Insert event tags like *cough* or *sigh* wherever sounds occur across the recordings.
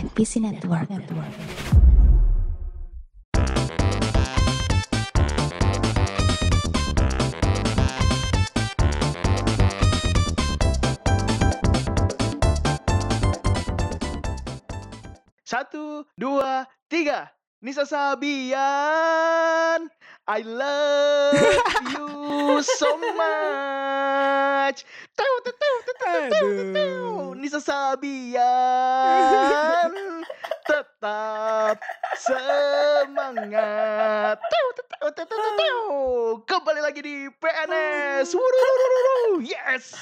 NPC Network. Network. Satu, dua, tiga. Nisa Sabian, I love you so *laughs* much. Tew. Nisa Sabian, tetap semangat. Kembali lagi di PNS. Yes.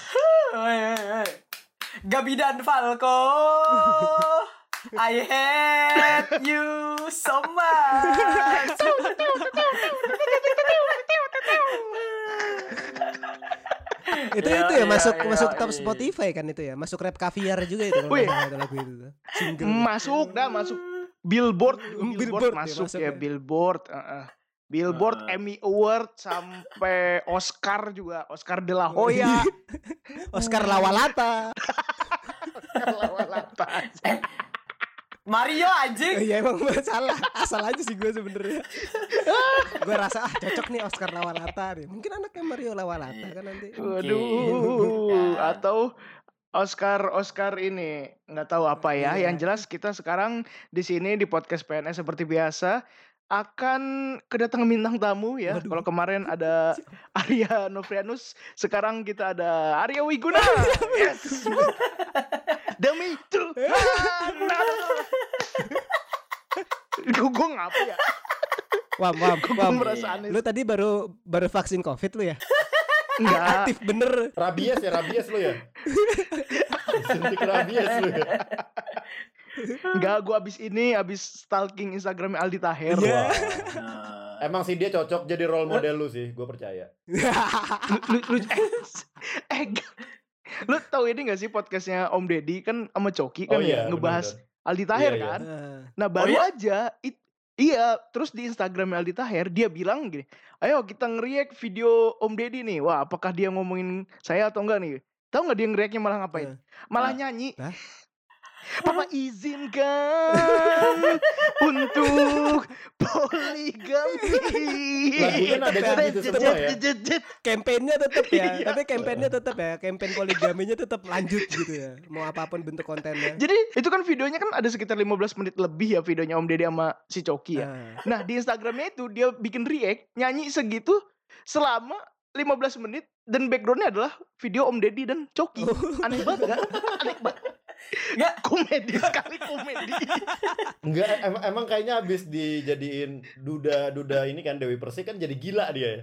Gabidan Falco. I hate you so much. *laughs* itu Iya, itu ya iya, masuk iya, masuk top iya. Spotify kan itu ya masuk rap caviar juga itu kalau itu lagu itu single Masuk dah, masuk. Billboard, Billboard Billboard, ya, masuk, masuk ya, ya. Billboard. uh-uh. Billboard, Heeh. Emmy Award sampai Oscar juga, Oscar de la Hoya. *laughs* Oscar Lawalata *laughs* Lawalata. Mario anjing. Iya emang salah asal aja sih gue sebenernya gue rasa ah cocok nih Oscar Lawalata nih mungkin anaknya Mario Lawalata kan nanti Waduh, Ya. atau Oscar Oscar ini nggak tahu apa ya. Iya. Yang jelas kita sekarang di sini di podcast PNS seperti biasa akan kedatangan bintang tamu ya. Kalau kemarin ada *laughs* Arya Novrianus, sekarang kita ada Arya Wiguna. yes. *laughs* Demi Tuhan. *laughs* Gue ngapa ya? Wam Wam Gue Wam merasa aneh. lu tadi baru baru vaksin covid lu ya Enggak. aktif bener Rabies ya, rabies lu ya. Suntik rabies lu ya. Enggak, gue abis ini abis stalking Instagramnya Aldi Taher. Iya. Nah, *laughs* Emang sih dia cocok jadi role model lu sih, gue percaya. lu, lu, eh, eh, lu tahu ini gak sih podcastnya Om Deddy kan sama Coki kan Oh ya iya, ngebahas bener-bener. Aldi Taher Iya, iya. kan. Nah, Nah baru ya? aja it- iya terus di Instagram Aldi Taher dia bilang gini, ayo kita nge-react video Om Deddy nih. Wah apakah dia ngomongin saya atau enggak nih? Tahu nggak dia nge-reactnya malah ngapain? Malah Hah? nyanyi. Hah? Papa izinkan untuk poligami. Lagunya nadanya gitu semua ya? kampanyenya tetap ya Iya. tapi kampanyenya tetap ya campaign poligaminya tetap lanjut gitu ya mau apa pun bentuk kontennya Jadi itu kan videonya kan ada sekitar 15 menit lebih ya videonya Om Deddy sama si Coki ya. Nah, Nah di Instagramnya itu dia bikin react nyanyi segitu selama 15 menit dan backgroundnya adalah video Om Deddy dan Coki. Oh. Aneh banget? Aneh banget. Nggak. *laughs* Komedi sekali komedi. Enggak, emang, emang kayaknya habis dijadiin duda-duda ini kan Dewi Persik kan jadi gila dia ya.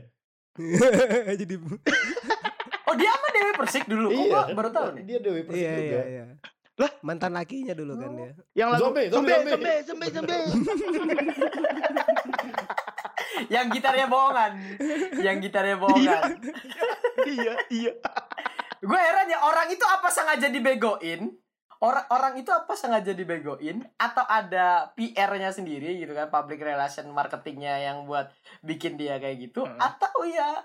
*laughs* jadi Oh dia sama Dewi Persik dulu. Kok gua kan? baru tahu nih. Dia Dewi Persik iya juga. iya iya Lah? mantan lakinya dulu kan ya Yang lagu Zombie, zombie, zombie, zombie. zombie, zombie, zombie. *laughs* Yang gitarnya bohongan. Yang gitarnya bohongan. iya, iya. Gue heran ya orang itu apa sengaja dibegoin? Orang orang itu apa sengaja dibegoin? Atau ada PR-nya sendiri gitu kan? Public relation marketingnya yang buat bikin dia kayak gitu? Hmm. atau ya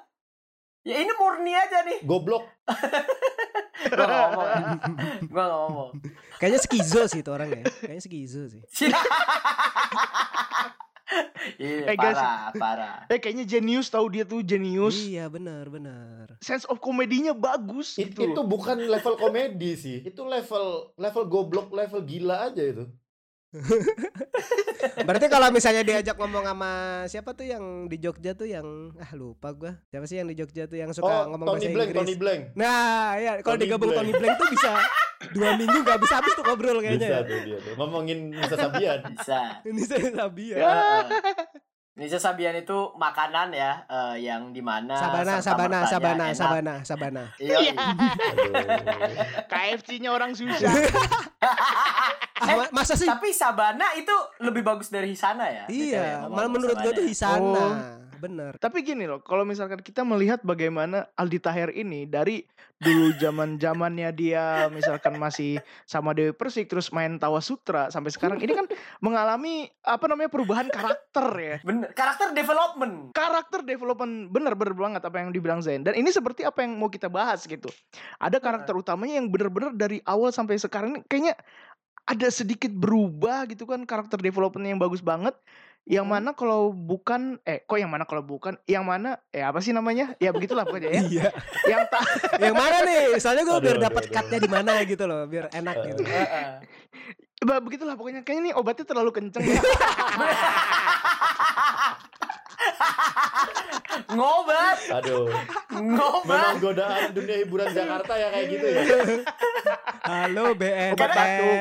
ya ini murni aja nih. Goblok. *laughs* gue ngomong. Gue ngomong. Kayaknya skizo sih itu orang ya kayaknya skizo sih *laughs* iya Eh, guys. parah parah Eh kayaknya jenius tahu dia tuh jenius. iya benar benar Sense of komedinya bagus It- gitu. itu bukan level komedi sih. Itu level level goblok, level gila aja itu. *laughs* berarti kalau misalnya diajak ngomong sama siapa tuh yang di Jogja tuh yang ah lupa gua siapa sih yang di Jogja tuh yang suka Oh, ngomong Tony bahasa Blank, Inggris Tony Blank. nah ya kalau digabung Blank. Tony Blank tuh bisa *laughs* dua minggu nggak bisa habis tuh ngobrol kayaknya Bisa ya. tuh dia tuh. Ngomongin Nisa Sabian. bisa ini saya Sabia Ya. *laughs* Nisa Sabian itu makanan ya eh, yang di mana Sabana Sabana Sabana Sabana Sabana Iya. Aduh. KFC-nya orang susah. Ma- masa sih Tapi Sabana itu lebih bagus dari Hisana ya? Iya malah menurut gua Sabana tuh ya. Hisana Oh. Bener Tapi gini loh, kalau misalkan kita melihat bagaimana Aldi Taher ini dari dulu zaman zamannya dia misalkan masih sama Dewi Persik terus main Tawa Sutra sampai sekarang ini kan mengalami apa namanya perubahan karakter ya. Bener, karakter development. Karakter development bener-bener banget apa yang dibilang Zain dan ini seperti apa yang mau kita bahas gitu. Ada karakter utamanya yang bener-bener dari awal sampai sekarang ini kayaknya ada sedikit berubah gitu kan karakter development yang bagus banget. Yang Hmm. mana kalau bukan eh kok yang mana kalau bukan yang mana eh apa sih namanya? Ya begitulah pokoknya ya. Iya. yang tak *laughs* Yang mana nih? Soalnya gue biar dapat cutnya di mana gitu loh, biar enak gitu. Heeh. Ba- begitulah pokoknya kayaknya nih obatnya terlalu kenceng ya. *laughs* Ngobat, Aduh. ngobat. Memang godaan dunia hiburan Jakarta ya kayak gitu ya. *laughs* Halo BN. Obat batuk.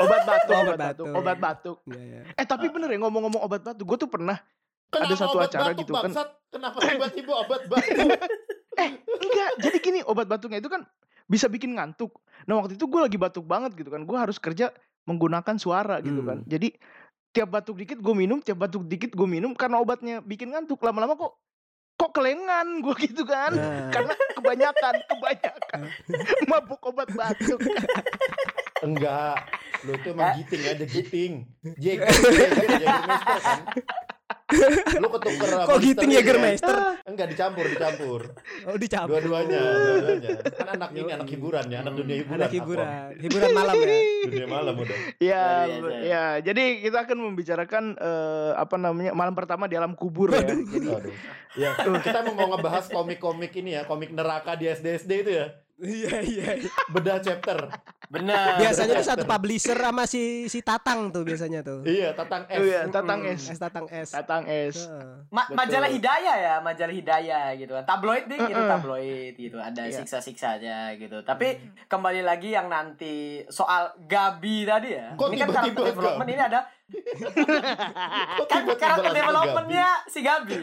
Obat batuk, Obat batuk, obat batuk. Iya, iya. Eh tapi bener ya ngomong-ngomong obat batuk, gue tuh pernah Kenapa satu obat acara batuk, gitu kan. Kenapa tiba-tiba obat batuk? *laughs* eh enggak, jadi gini obat batuknya itu kan bisa bikin ngantuk. Nah waktu itu gue lagi batuk banget gitu kan, gue harus kerja menggunakan suara gitu kan. Hmm. Jadi tiap batuk dikit gue minum, tiap batuk dikit gue minum karena obatnya bikin ngantuk. Lama-lama kok kok kelengan gue gitu kan. Nah. Karena kebanyakan, kebanyakan mabuk obat batuk. Enggak. Lu tuh emang giting aja giting. Jager, Jager, Jagermeister kan. Lu ketuker Kok gitu Listerine Jägermeister? kan? Enggak dicampur, dicampur. Oh dicampur. Dua-duanya, dua-duanya. Kan anak ini anak hiburan ya, anak dunia hiburan. Anak hiburan. Hiburan malam ya. Dunia malam udah. Ya, biasa. ya. Jadi kita akan membicarakan eh, apa namanya malam pertama di alam kubur ya. Jadi Aduh. Ya, kita mau mau ngebahas komik-komik ini ya, komik neraka di SD-SD itu ya. Iya iya. iya. Bedah chapter. Benar. Biasanya tuh satu publisher sama si si Tatang tuh biasanya tuh. Iya, Tatang S. Oh iya, Tatang. S. S Tatang S. Tatang S. Heeh. Ma- Betul. majalah Hidayah ya, majalah Hidayah gitu kan. Tabloid nih gitu, tabloid gitu. Ada Iya. siksa-siksanya gitu. Tapi kembali lagi yang nanti soal Gabi tadi ya. Kok ini kan karakter development Gabi? ini ada *laughs* kan karakter developmentnya si Gabi.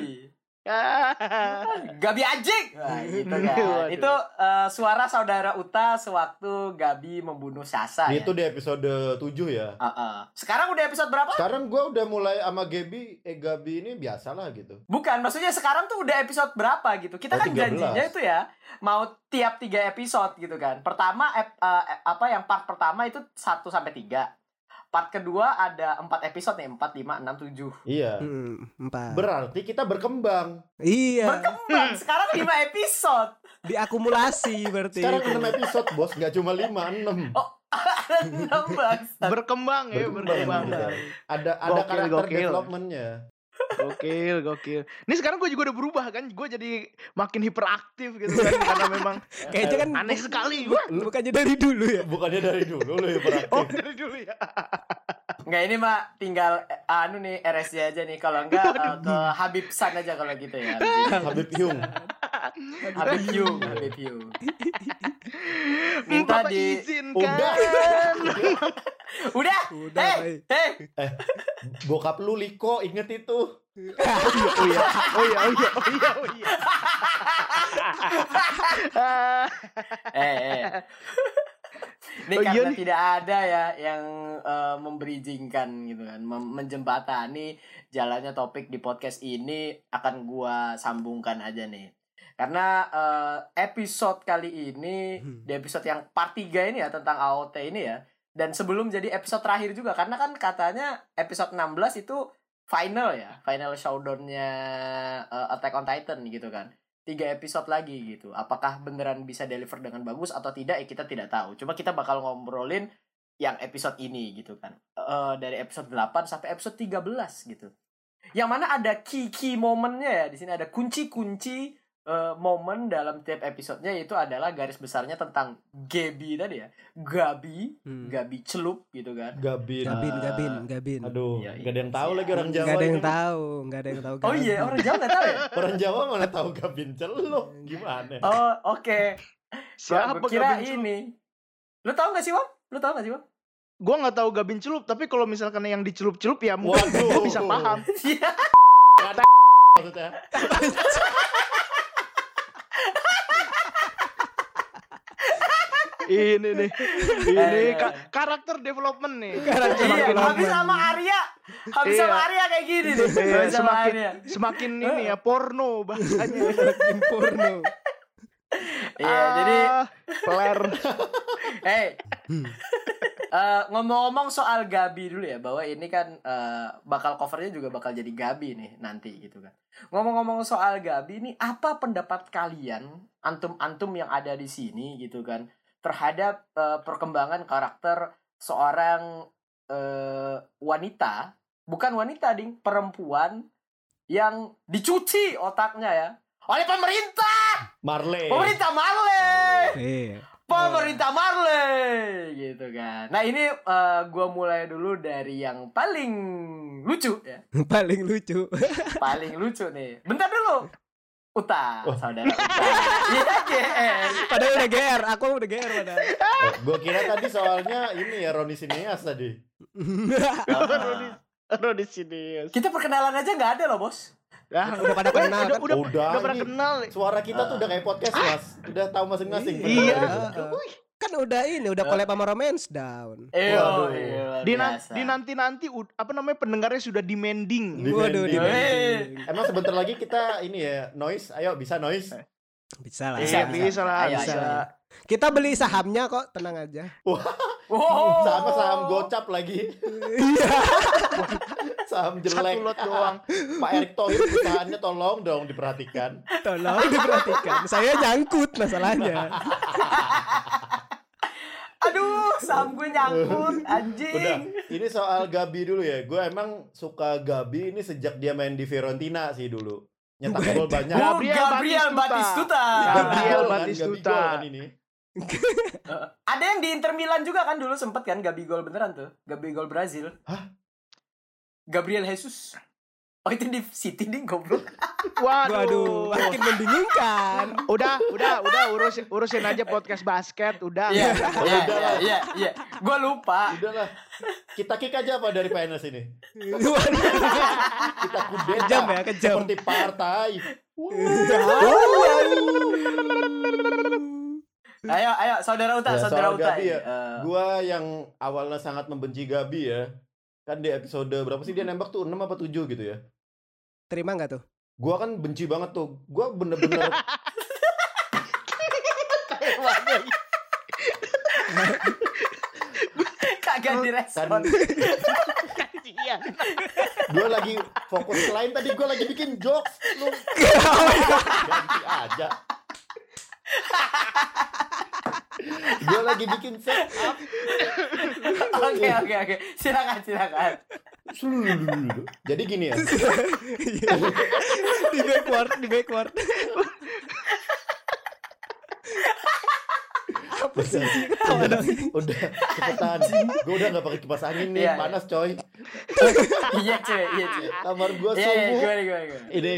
*laughs* Gabi anjing. Nah, gitu kan. *laughs* Waduh. Itu eh, suara saudara Uta sewaktu Gabi membunuh Sasa ya. Itu di episode 7 ya. Uh-uh. Sekarang udah episode berapa? Sekarang gua udah mulai sama Gaby, eh Gabi ini biasalah gitu. Bukan, maksudnya sekarang tuh udah episode berapa gitu. Kita Oh, kan 13. janjinya itu ya mau tiap tiga episode gitu kan. Pertama ep- eh, eh, apa yang part pertama itu 1 sampai 3. Part kedua ada 4 episode nih, 4 5 6 7. Iya. Hmm, empat. Berarti kita berkembang. iya. Berkembang. *laughs* Sekarang 5 episode. Diakumulasi berarti. Sekarang itu. 6 episode, Bos, nggak cuma 5, 6. Oh, *laughs* ada 6 bangsat. berkembang ya, berkembang. Berkembang. Ada ada Gokil, karakter gokil. developmentnya. Gokil, gokil. Ini sekarang gue juga udah berubah kan, gue jadi makin hiperaktif gitu kan, *laughs* karena memang Kayaknya kan aneh sekali gue. bukannya dari dulu ya. Bukannya dari dulu lu hiperaktif. Oh dari dulu ya. *laughs* Enggak ini mah tinggal eh, anu nih RSJ aja nih kalau enggak eh, ke Habib San aja kalau gitu ya. *laughs* Habib Hyung. Habib Yu, Habib Yu. Minta Papa di izinkan. Udah. Udah. Udah, Hei, hei. Bokap lu Liko, inget itu. Oh iya, oh iya, oh iya, oh iya, oh iya. Eh, eh. Ini Oh, iya karena nih. tidak ada ya yang eh, membridgingkan gitu kan, mem- menjembatani jalannya topik di podcast ini akan gua sambungkan aja nih. Karena eh, episode kali ini Hmm. di episode yang part 3 ini ya tentang AOT ini ya. Dan sebelum jadi episode terakhir juga karena kan katanya episode 16 itu final ya, final showdown-nya eh, Attack on Titan gitu kan tiga episode lagi gitu. Apakah beneran bisa deliver dengan bagus atau tidak? Ya kita tidak tahu. Cuma kita bakal ngobrolin yang episode ini gitu kan. Eh dari episode 8 sampai episode 13 gitu. Yang mana ada key key momennya ya di sini ada kunci-kunci eh, momen dalam tiap episodenya itu adalah garis besarnya tentang Gabi tadi ya. Gabi, Hmm. Gabi celup gitu kan. Gabin. Gabin, Ah. Gabin, Gabin. Aduh, Iya, gak ada yang tahu iya. lagi orang Jawa. Gak ada yang ini. tahu, gak ada yang tahu. Oh iya, orang Jawa nggak tahu ya? *laughs* Orang Jawa mana tahu Gabin celup? Gimana? Oh, oke. Siapa Gua kira Gabin Celup? ini. Lu tahu gak sih, Wang? Lu tahu gak sih, Wang? Gue nggak tahu Gabin celup, tapi kalau misalkan yang dicelup-celup ya mungkin gue bisa paham. *laughs* Iya. *laughs* Maksudnya. Ini nih, *laughs* ini Eh, ka- karakter development nih. Karakter Iya, Semakin habis sama Arya. Habis Iya. sama Arya kayak gini nih. Iya, semakin Arya. semakin ini ya porno bahasanya. *laughs* Makin porno. Iya, jadi peler. *laughs* hey. Hmm. Eh, ngomong-ngomong soal Gabi dulu ya, bahwa ini kan eh, bakal covernya juga bakal jadi Gabi nih nanti gitu kan. Ngomong-ngomong soal Gabi nih, apa pendapat kalian antum-antum yang ada di sini gitu kan terhadap eh, perkembangan karakter seorang eh, wanita, bukan wanita ding, perempuan yang dicuci otaknya ya oleh pemerintah, Marley. pemerintah Marley, Iya. pemerintah Marley, gitu kan. Nah ini eh, gua mulai dulu dari yang paling lucu ya, *laughs* Paling lucu. paling lucu nih. Bentar dulu, Uta, Oh. saudara Uta, iya GR. Padahal udah GR, aku udah GR padahal. Oh, gue kira tadi soalnya ini ya Roni Sinias tadi. Roni Roni sini. Kita perkenalan aja nggak ada loh bos. Ya, Udah pada kenal udah, kan? udah, Udah, udah pernah kenal. Suara kita tuh udah kayak podcast mas. Udah tahu masing-masing. Iya. bener. Kan udah ini, udah collab sama Romance Down. Eyo, Waduh. iya, luar Di, di nanti nanti apa namanya pendengarnya sudah demanding. Di- Waduh, Demanding. demanding. Emang sebentar lagi kita ini ya noise. Ayo bisa noise. Bisa lah. Iya, Bisa, bisa lah, Ayo, bisa. ayo. Kita beli sahamnya kok, tenang aja. Wow. Sama saham gocap lagi. Iya. Saham Satu jelek. lot doang. Pak Erick Thohir perusahaannya tolong dong diperhatikan. Tolong diperhatikan. Saya nyangkut masalahnya. *laughs* Aduh, saham gue nyangkut, *laughs* anjing. Udah, ini soal Gabi dulu ya. Gue emang suka Gabi ini sejak dia main di Fiorentina sih dulu. Nyetak gol banyak. Oh, Gabriel Gabriel, Batistuta. Batistuta. Gabriel kan, Batistuta. Kan ini. *laughs* Ada yang di Inter Milan juga kan dulu sempet kan Gabi gol beneran tuh. Gabi gol Brazil. Hah? Gabriel Jesus. Oh itu di City nih goblok. Waduh. *laughs* Waduh, makin membingungkan. Udah, udah, udah urusin urusin aja podcast basket, udah. Iya, *laughs* iya, udah iya, lah. iya, iya. Gue lupa. Udahlah. Kita kick aja apa dari PNS ini? *laughs* Kita kudeta. Kejam ya, kejam. Seperti partai. Ayo, ayo, saudara Uta, Ya, saudara Uta. Gabi ya. Eh, Gua yang awalnya sangat membenci Gabi ya. Kan di episode berapa sih dia nembak tuh 6 apa 7 gitu ya. Terima nggak tuh? Gua kan benci banget tuh. Gua bener-bener *laughs* kagak direspon. Iya. gua lagi fokus lain tadi gua lagi bikin jokes lu *laughs* ganti aja. Gua lagi bikin set up. Oke, oke, oke. Silakan, silakan. Jadi gini ya. di backward, di backward. Apa sih? Ketawa dong. udah cepetan. Gua udah nggak pakai kipas angin nih, Iya, iya. panas coy. Iya, cuy, iya, cuy. Kamar gua Iya, iya, gimana. Ini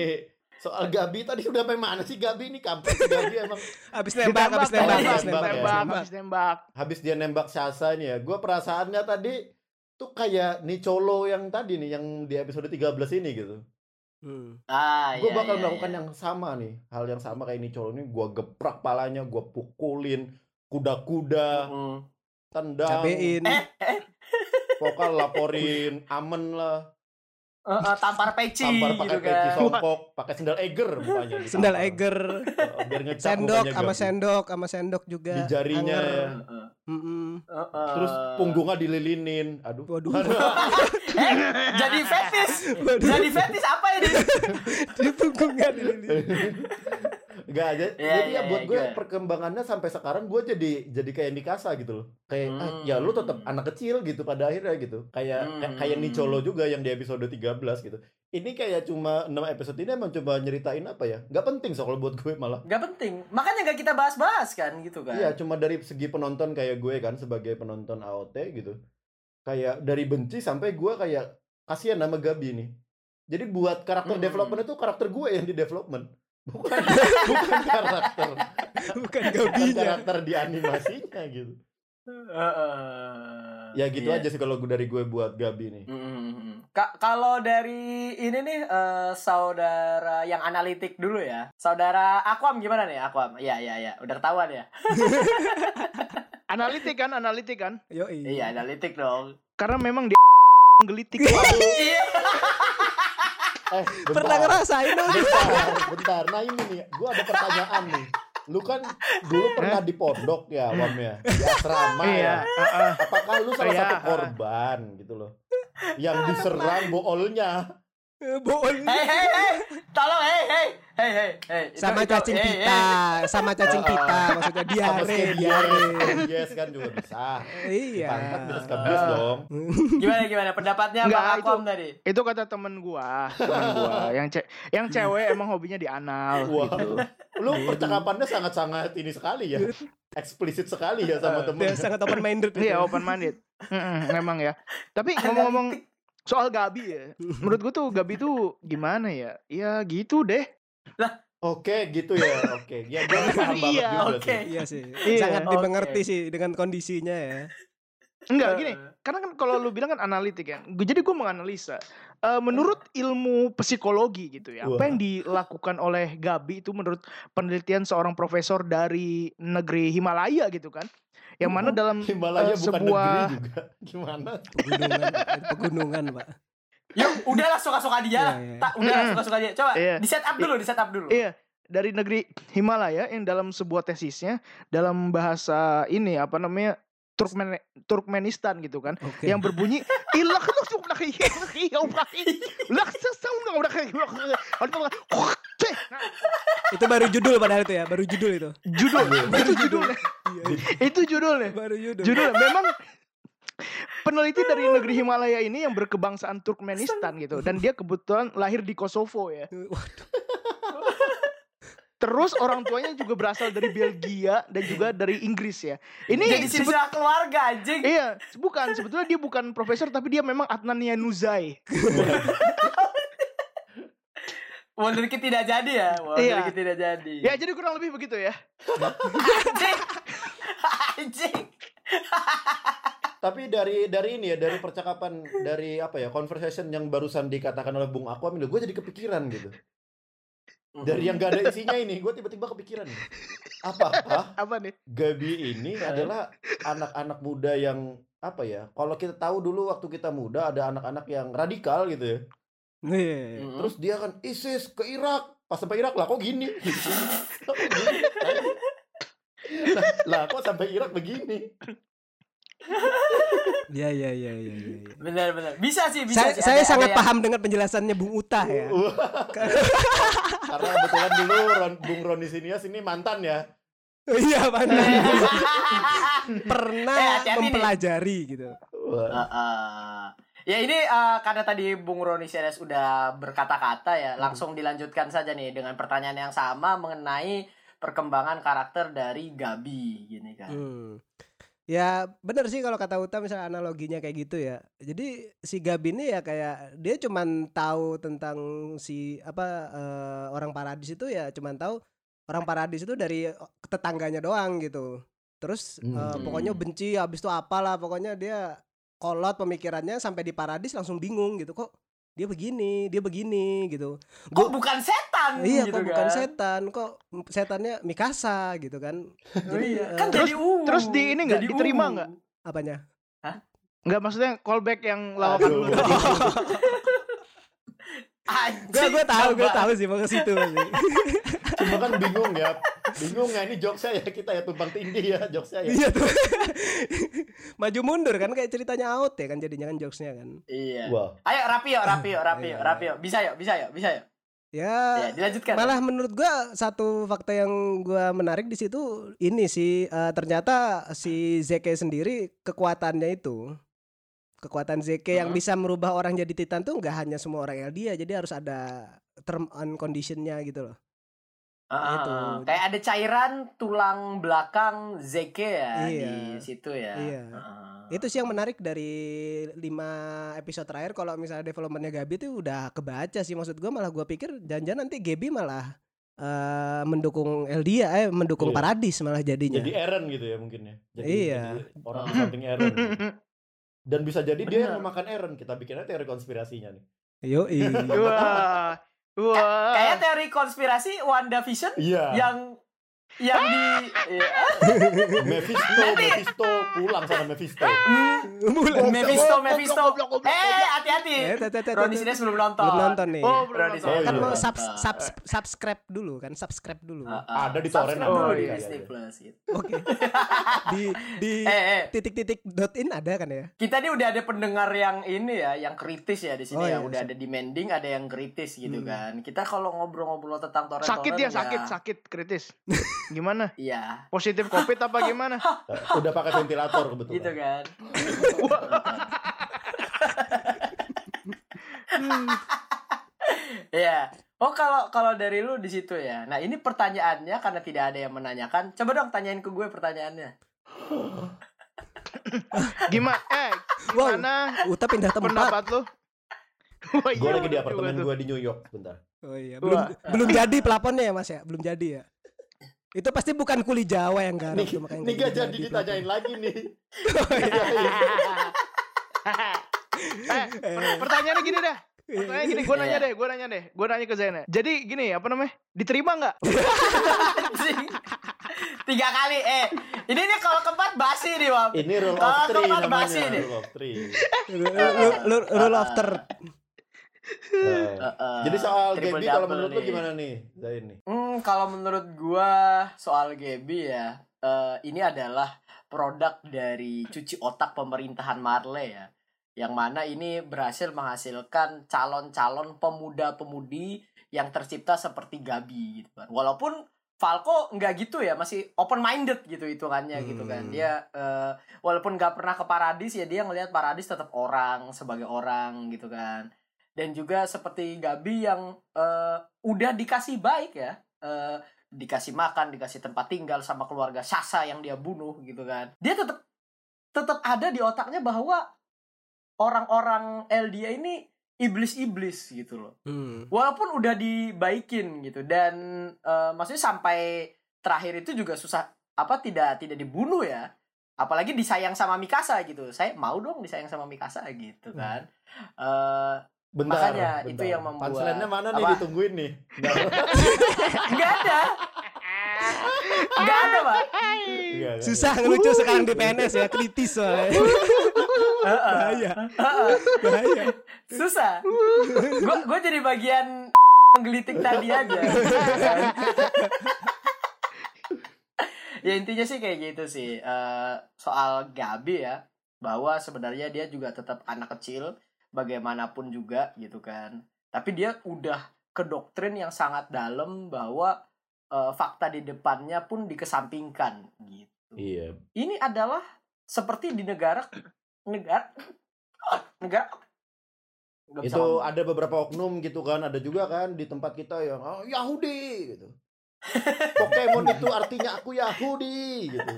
soal Gabi tadi udah sampai mana sih Gabi ini? Kampret Gabi emang. *laughs* Habis nembak, habis nembak, habis nembak, habis nembak. habis dia nembak Sasa nih ya. Gue perasaannya tadi tuh kayak Nicolo yang tadi nih yang di episode 13 ini gitu. Hmm. Ah, gue iya, bakal iya, melakukan iya. yang sama nih. Hal yang sama kayak Nicolo ini. Gue geprak palanya gue pukulin kuda-kuda Mm. tendang. Cabein. Eh, eh, vokal laporin amen lah eh, eh, tampar peci tampar pakai gitu peci kan. songkok pakai sendal eger mukanya ditampar. Sendal Eger. Biar ngecap Sendok sama sendok sama sendok juga. Di jarinya ya. Mm-mm. eh, eh. terus punggungnya dililinin aduh Waduh. *laughs* Eh, jadi fetis. Jadi fetis apa ini? *laughs* Di punggungnya dililin. *laughs* Gak aja. Iya, jadi iya, ya buat iya, gue perkembangannya sampai sekarang gue jadi jadi kayak Mikasa gitu loh. Kayak ah, Hmm. ya lu tetap anak kecil gitu pada akhirnya gitu. Kayak Hmm. kayak- kayak Nicolo juga yang di episode 13 gitu. Ini kayak cuma 6 episode ini emang coba nyeritain apa ya? Gak penting soal buat gue malah. Gak penting. Makanya gak kita bahas-bahas kan gitu kan. Iya, cuma dari segi penonton kayak gue kan sebagai penonton AOT gitu. Kayak dari benci sampai gue kayak kasihan nama Gabi nih. Jadi buat karakter Hmm. development itu karakter gue yang di development. Bukan bukan karakter Bukan bukan gabinya. karakter di animasinya gitu. Eh, eh, Ya gitu iya. aja sih kalau gue dari gue buat Gabi nih. Mm-mm. Ka- kalau dari ini nih eh, saudara yang analitik dulu ya. Saudara Aquam gimana nih Aquam? Iya iya iya, udah ketahuan ya. *laughs* Analitik kan, analitik kan. Yoi. Iya, analitik dong. Karena memang dia *laughs* gelitik. Iya. Eh, bentar, Pernah ngerasain dong. bentar, bentar. Nah ini nih, gue ada pertanyaan nih. Lu kan dulu pernah di pondok ya, Wam ya, di asrama Iya, ya. heeh. Apakah lu salah Iya, satu korban gitu loh, yang diserang boolnya? Boon. Hei hei hei, tolong hei hei hei hei hei. Sama itu- cacing pita, sama cacing pita maksudnya Sama diare, diare. scabies kan juga bisa. Iya. Pangkat bisa scabies dong. Gimana gimana pendapatnya Enggak, Bang itu- Akom tadi? Itu kata temen gua, temen gua yang ce yang cewek emang hobinya di anal Wah. gitu. Lu percakapannya sangat-sangat ini sekali ya. Eksplisit sekali ya sama temen. Dia sangat open minded. Iya, open minded. Memang ya. Tapi ngomong-ngomong soal Gabi ya. Menurut gua tuh Gabi tuh gimana ya? Ya gitu deh. Oke, gitu ya. Oke. Ya, gue *laughs* paham banget Iya, juga oke. sih. Iya sih. Iya. Sangat Oke. dimengerti sih dengan kondisinya ya. Enggak gini, karena kan kalau lu bilang kan analitik kan. Gua jadi gua menganalisa. Eh, menurut ilmu psikologi gitu ya, apa Wah. yang dilakukan oleh Gabi itu menurut penelitian seorang profesor dari negeri Himalaya gitu kan. Yang mana dalam *laughs* Himalaya eh, bukan sebuah negeri juga. *laughs* Gimana? Pegunungan, pegunungan, Pak. Yuk, udahlah suka-suka dia. lah. Iya, iya. Tak, udahlah Mm-mm. suka-suka dia. Coba Iya. di set up dulu, di set up dulu. Iya, dari negeri Himalaya yang dalam sebuah tesisnya dalam bahasa ini apa namanya Turkmen Turkmenistan gitu kan. Oke. yang berbunyi ilak lu laki Itu baru judul padahal itu ya, baru judul itu. judul itu judulnya Iya, itu judulnya baru judul. judulnya memang peneliti dari negeri Himalaya ini yang berkebangsaan Turkmenistan gitu dan dia kebetulan lahir di Kosovo ya. Waduh. Terus orang tuanya juga berasal dari Belgia dan juga dari Inggris ya ini Jadi silsilah keluarga anjing. Iya, bukan sebetulnya dia bukan profesor tapi dia memang Adnan Yanuzai. Wonderkid tidak jadi ya. Iya. Wonderkid tidak jadi. Ya jadi kurang lebih begitu ya. Anjing. Anjing. Tapi dari dari ini ya, dari percakapan dari apa ya, conversation yang barusan dikatakan oleh Bung Aquam ini, gue jadi kepikiran gitu. Dari yang gak ada isinya ini, gue tiba-tiba kepikiran. nih. Apakah *laughs* Apa nih? Gabi ini adalah anak-anak muda yang apa ya? Kalau kita tahu dulu waktu kita muda ada anak-anak yang radikal gitu ya. Mm-mm. Terus dia kan ISIS ke Irak. Pas sampai Irak lah kok gini. *laughs* Lah kok sampai Irak begini? Iya, *laughs* iya, iya, iya, iya. iya. Benar benar. Bisa sih, bisa Saya, sih. saya Ada- sangat ada yang- paham dengan penjelasannya Bung Uta ya. Karena kebetulan dulu Ron, Bung Roni Sinias ini mantan ya. Iya, mana *laughs* Eh, pernah hati-hati nih. mempelajari gitu. Wah. Heeh. Ya ini eh, karena tadi Bung Roni Seres udah berkata-kata ya, langsung dilanjutkan saja nih dengan pertanyaan yang sama mengenai perkembangan karakter dari Gabi gini kan. Hmm. Ya bener sih kalau kata Uta misalnya analoginya kayak gitu ya. Jadi si Gabi ini ya kayak dia cuman tahu tentang si apa eh, orang paradis itu ya cuman tahu orang paradis itu dari tetangganya doang gitu. Terus eh, Hmm. pokoknya benci habis itu apalah pokoknya dia kolot pemikirannya sampai di paradis langsung bingung gitu kok dia begini, dia begini gitu. Kok Gua- bukan setan Iya gitu kok bukan kan. setan kok setannya Mikasa gitu kan. *laughs* Oh iya, eh, kan Terus- jadi ungu. terus di ini nggak, Jadi diterima ungu. nggak? apanya? Enggak maksudnya callback yang lawakan Aduh. dulu tadi. *laughs* Anjing, Gue gue tahu gue tahu sih mau ke situ sih. *laughs* Cuma kan bingung ya. Bingung ya ini jokesnya ya *laughs* kita ya tumpang tindih ya jokesnya ya. Iya tuh. *laughs* Maju mundur kan kayak ceritanya out ya kan jadinya kan jokesnya kan. Iya. Wah. Ayo rapi yuk, rapi yuk, rapi Ayo, yuk, rapi yuk. Bisa yuk, bisa yuk, bisa yuk. Ya, Ya, dilanjutkan. malah menurut gua satu fakta yang gua menarik di situ ini sih eh, ternyata si Zeke sendiri kekuatannya itu kekuatan Zeke yang Hmm. bisa merubah orang jadi Titan tuh nggak hanya semua orang Eldia jadi harus ada term and conditionnya gitu loh. Ah, Itu. Kayak ada cairan tulang belakang Zeke ya Iya. di situ ya. Iya. Ah. Itu sih yang menarik dari lima episode terakhir kalau misalnya developmentnya Gabi tuh udah kebaca sih maksud gua malah gua pikir jangan nanti Gabi malah eh, mendukung Eldia eh mendukung Iya. Paradis malah jadinya. Jadi Eren gitu ya mungkin ya. Jadi, Iya. jadi orang samping Eren. gitu. Dan bisa jadi dia yang memakan Eren. Kita bikin aja teori konspirasinya nih. Yo *laughs* Wah. Wah. Kayak teori konspirasi WandaVision Iya. yang yang di ya. *laughs* Mephisto, Mephisto pulang sana Mephisto. Mulai. Mephisto, Mephisto. Eh, hati-hati. Eh, Roni tet. Sines belum nonton. Belum nonton nih. Oh, belum Roni nonton. Sines Kan iya. mau nonton. subs, subscribe dulu kan, subscribe dulu. Ah, ah. Ada di torrent Oh, di iya, Disney iya. Plus gitu. Oke. di di *laughs* Eh, eh. titik-titik dot in ada kan ya? Kita nih udah ada pendengar yang ini ya, yang kritis ya di sini Oh, ya. iya, Udah siap. ada demanding, ada yang kritis gitu Hmm. kan. Kita kalau ngobrol-ngobrol tentang torrent Sakit ya, sakit, sakit, kritis. *laughs* Gimana? Iya, Positif covid apa gimana? *laughs* Udah pakai ventilator kebetulan. gitu kan. *laughs* Iya. Oh kalau kalau dari lu di situ ya. Nah ini pertanyaannya karena tidak ada yang menanyakan. Coba dong tanyain ke gue pertanyaannya. *laughs* Gimana? Eh, Wow. gimana Uta pindah tempat. pendapat lu? Gue iya, lagi di apartemen gue di New York bentar. Oh iya, belum Wah. belum jadi pelaponnya ya Mas ya? Belum jadi ya? Itu pasti bukan kuli Jawa yang garap Nih, tuh, makanya nih gak jadi pelapon. ditanyain lagi nih. eh, pertanyaannya gini dah. Pertanyaannya gini, gue nanya Iya. deh, gue nanya deh, gue nanya ke Zaina. Jadi gini, apa namanya? Diterima nggak? *laughs* Tiga kali eh. Ini nih kalau keempat basi nih, Wam. Ini rule of three keempat basi namanya. nih. Rule of three. Lu- lu- Rule of third. Jadi soal Gaby kalau menurut lu nih. gimana nih? Zain nih. Hmm, kalau menurut gua soal Gaby ya, eh, ini adalah produk dari cuci otak pemerintahan Marley ya. Yang mana ini berhasil menghasilkan calon-calon pemuda-pemudi yang tercipta seperti Gaby gitu kan. Walaupun Falco nggak gitu ya, masih open minded gitu hitungannya gitu kan. Hmm. Dia eh, walaupun nggak pernah ke Paradis ya dia ngelihat Paradis tetap orang sebagai orang gitu kan. Dan juga seperti Gaby yang eh, udah dikasih baik ya, eh, dikasih makan, dikasih tempat tinggal sama keluarga Sasa yang dia bunuh gitu kan. Dia tetap tetap ada di otaknya bahwa orang-orang LDA ini iblis-iblis gitu loh. Hmm. walaupun udah dibaikin gitu dan eh, maksudnya sampai terakhir itu juga susah apa tidak tidak dibunuh ya. Apalagi disayang sama Mikasa gitu. Saya mau dong disayang sama Mikasa gitu kan. Eh Bentar. Makanya, bentar. itu yang membuat- Punchline-nya mana nih apa? ditungguin nih? Nggak, *laughs* nggak ada nggak ada pak. Susah ngelucu sekarang di PNS ya, kritis soalnya. Bahaya. Bahaya. susah gue gue jadi bagian menggelitik tadi aja ya intinya sih kayak gitu sih Eh, soal Gabi ya bahwa sebenarnya dia juga tetap anak kecil bagaimanapun juga gitu kan tapi dia udah ke doktrin yang sangat dalam bahwa eh, fakta di depannya pun dikesampingkan gitu Iya. ini adalah seperti di negara negara negara Itu ada beberapa oknum gitu kan, ada juga kan di tempat kita yang oh, Yahudi gitu. Pokemon itu artinya aku Yahudi gitu.